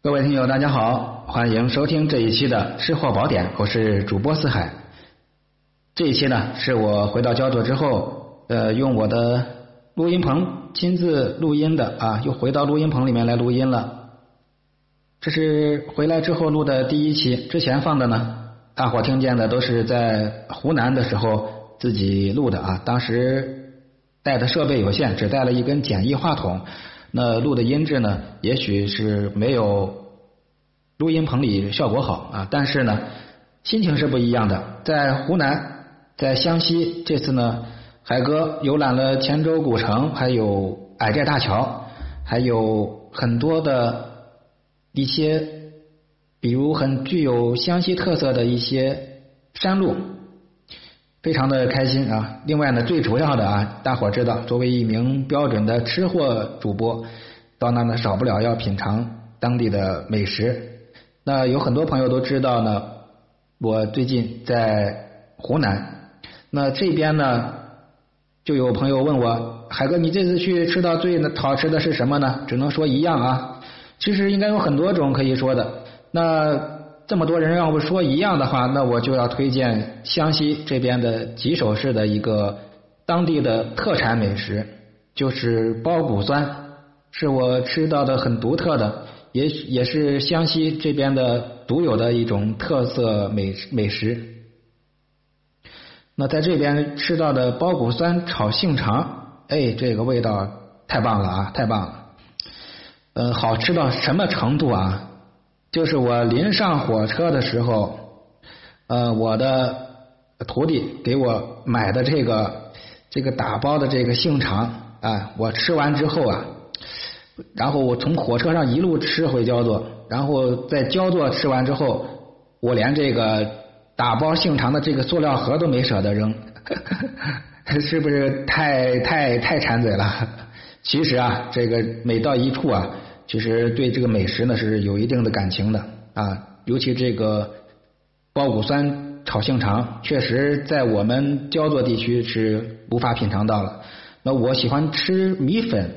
各位听友，大家好，欢迎收听这一期的《吃货宝典》，我是主播四海。这一期呢，是我回到焦作之后，呃，用我的录音棚亲自录音的啊，又回到录音棚里面来录音了。这是回来之后录的第一期，之前放的呢，大伙听见的都是在湖南的时候自己录的啊，当时带的设备有限，只带了一根简易话筒。那录的音质呢，也许是没有录音棚里效果好啊，但是呢，心情是不一样的。在湖南，在湘西，这次呢，海哥游览了黔州古城，还有矮寨大桥，还有很多的一些，比如很具有湘西特色的一些山路。非常的开心啊！另外呢，最主要的啊，大伙知道，作为一名标准的吃货主播，到那呢少不了要品尝当地的美食。那有很多朋友都知道呢，我最近在湖南，那这边呢就有朋友问我，海哥，你这次去吃到最好吃的是什么呢？只能说一样啊，其实应该有很多种可以说的。那这么多人让我说一样的话，那我就要推荐湘西这边的吉首市的一个当地的特产美食，就是包谷酸，是我吃到的很独特的，也也是湘西这边的独有的一种特色美美食。那在这边吃到的包谷酸炒杏肠，哎，这个味道太棒了啊，太棒了，嗯，好吃到什么程度啊？就是我临上火车的时候，呃，我的徒弟给我买的这个这个打包的这个杏肠啊，我吃完之后啊，然后我从火车上一路吃回焦作，然后在焦作吃完之后，我连这个打包杏肠的这个塑料盒都没舍得扔，是不是太太太馋嘴了？其实啊，这个每到一处啊。其实对这个美食呢是有一定的感情的啊，尤其这个包谷酸炒杏肠，确实在我们焦作地区是无法品尝到了。那我喜欢吃米粉，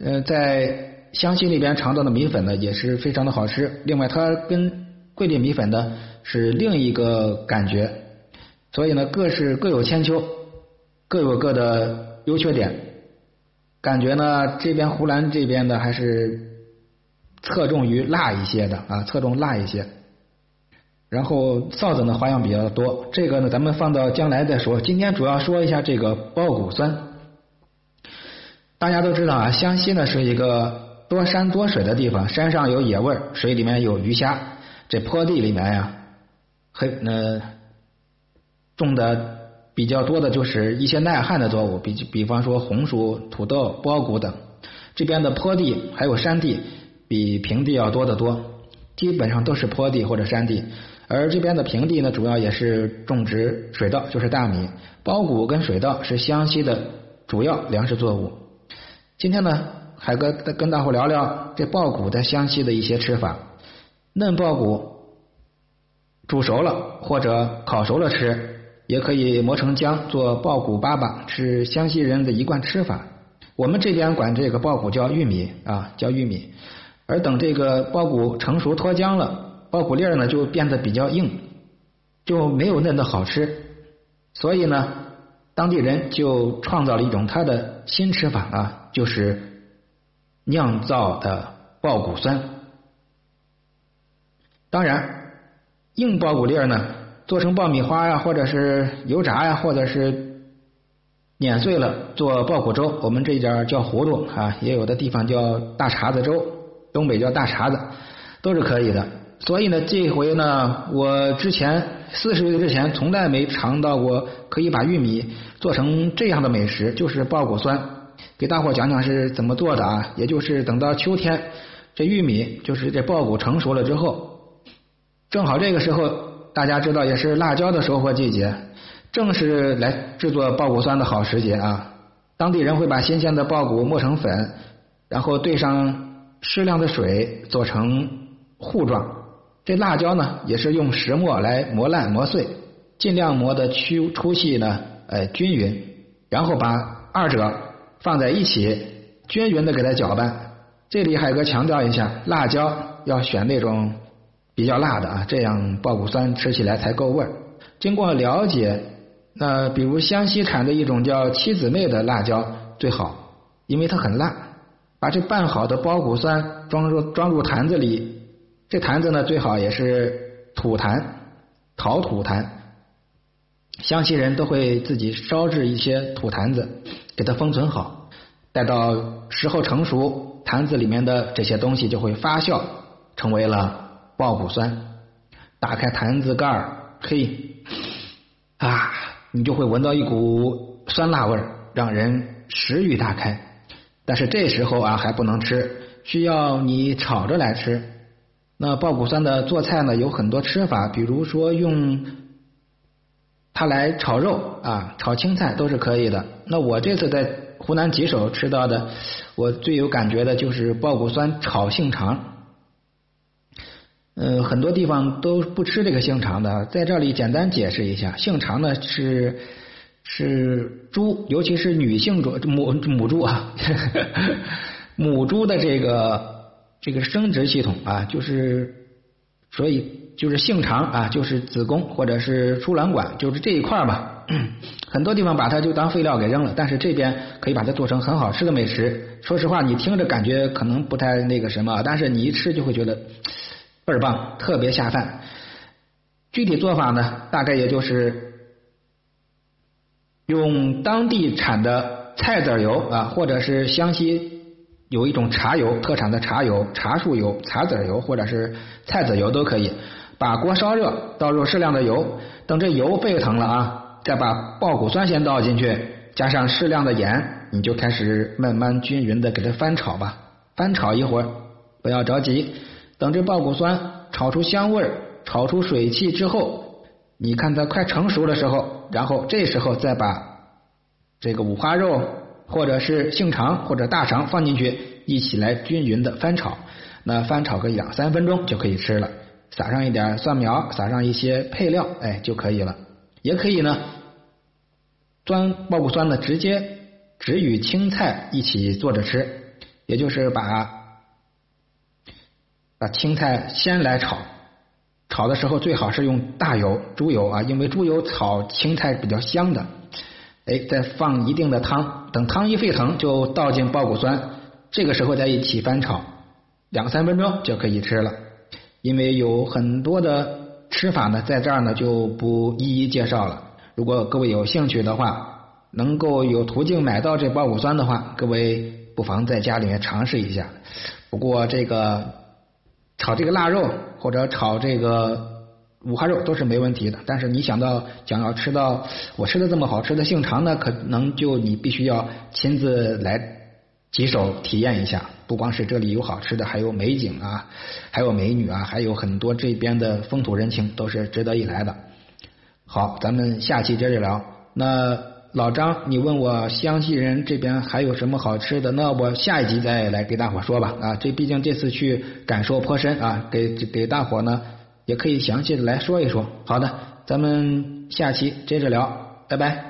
呃，在湘西那边尝到的米粉呢也是非常的好吃。另外，它跟桂林米粉呢是另一个感觉，所以呢各是各有千秋，各有各的优缺点。感觉呢，这边湖南这边的还是侧重于辣一些的啊，侧重辣一些。然后臊子呢花样比较多，这个呢咱们放到将来再说。今天主要说一下这个苞谷酸。大家都知道啊，湘西呢是一个多山多水的地方，山上有野味，水里面有鱼虾，这坡地里面呀，很呃种的。比较多的就是一些耐旱的作物，比比方说红薯、土豆、苞谷等。这边的坡地还有山地比平地要多得多，基本上都是坡地或者山地。而这边的平地呢，主要也是种植水稻，就是大米。苞谷跟水稻是湘西的主要粮食作物。今天呢，海哥跟大伙聊聊这苞谷在湘西的一些吃法。嫩苞谷煮熟了或者烤熟了吃。也可以磨成浆做爆谷粑粑，是湘西人的一贯吃法。我们这边管这个爆谷叫玉米啊，叫玉米。而等这个苞谷成熟脱浆了，苞谷粒儿呢就变得比较硬，就没有嫩的好吃。所以呢，当地人就创造了一种他的新吃法啊，就是酿造的爆谷酸。当然，硬苞谷粒儿呢。做成爆米花呀，或者是油炸呀，或者是碾碎了做爆谷粥。我们这家叫糊涂啊，也有的地方叫大碴子粥，东北叫大碴子，都是可以的。所以呢，这回呢，我之前四十岁之前从来没尝到过可以把玉米做成这样的美食，就是爆谷酸。给大伙讲讲是怎么做的啊？也就是等到秋天，这玉米就是这爆谷成熟了之后，正好这个时候。大家知道，也是辣椒的收获季节，正是来制作爆谷酸的好时节啊！当地人会把新鲜的爆谷磨成粉，然后兑上适量的水，做成糊状。这辣椒呢，也是用石磨来磨烂磨碎，尽量磨的粗粗细呢，哎均匀，然后把二者放在一起，均匀的给它搅拌，这里海哥强调一下，辣椒要选那种比较辣的啊，这样爆谷酸吃起来才够味儿。经过了解，那比如湘西产的一种叫七姊妹的辣椒最好，因为它很辣。把这拌好的包谷酸装入装入坛子里，这坛子呢最好也是土坛，陶土坛。湘西人都会自己烧制一些土坛子，给它封存好，待到时候成熟，坛子里面的这些东西就会发酵，成为了爆谷酸。打开坛子盖儿，嘿，啊，你就会闻到一股酸辣味儿，让人食欲大开。但是这时候啊还不能吃，需要你炒着来吃。那爆谷酸的做菜呢有很多吃法，比如说用。它来炒肉啊，炒青菜都是可以的。那我这次在湖南吉首吃到的，我最有感觉的就是爆谷酸炒杏肠。呃，很多地方都不吃这个性肠的，在这里简单解释一下，性肠呢是是猪，尤其是女性猪母母猪啊，母猪的这个这个生殖系统啊，就是所以。就是性肠啊，就是子宫或者是输卵管，就是这一块吧。很多地方把它就当废料给扔了，但是这边可以把它做成很好吃的美食。说实话，你听着感觉可能不太那个什么，但是你一吃就会觉得倍儿棒，特别下饭。具体做法呢，大概也就是用当地产的菜籽油啊，或者是湘西。有一种茶油，特产的茶油、茶树油、茶籽油或者是菜籽油都可以。把锅烧热，倒入适量的油，等这油沸腾了啊，再把爆谷酸先倒进去，加上适量的盐，你就开始慢慢均匀的给它翻炒吧。翻炒一会儿，不要着急，等这爆谷酸炒出香味儿，炒出水汽之后，你看它快成熟的时候，然后这时候再把这个五花肉或者是杏肠或者大肠放进去，一起来均匀的翻炒。那翻炒个两三分钟就可以吃了。撒上一点蒜苗，撒上一些配料，哎就可以了。也可以呢，钻爆谷酸呢，直接只与青菜一起做着吃，也就是把把青菜先来炒，炒的时候最好是用大油，猪油啊，因为猪油炒青菜比较香的。哎，再放一定的汤，等汤一沸腾，就倒进爆谷酸，这个时候再一起翻炒，两三分钟就可以吃了。因为有很多的吃法呢，在这儿呢就不一一介绍了。如果各位有兴趣的话，能够有途径买到这包谷酸的话，各位不妨在家里面尝试一下。不过这个炒这个腊肉或者炒这个五花肉都是没问题的。但是你想到想要吃到我吃的这么好吃的杏肠呢，可能就你必须要亲自来。几手体验一下，不光是这里有好吃的，还有美景啊，还有美女啊，还有很多这边的风土人情都是值得一来的。好，咱们下期接着聊。那老张，你问我湘西人这边还有什么好吃的？那我下一集再来给大伙说吧。啊，这毕竟这次去感受颇深啊，给给大伙呢也可以详细的来说一说。好的，咱们下期接着聊，拜拜。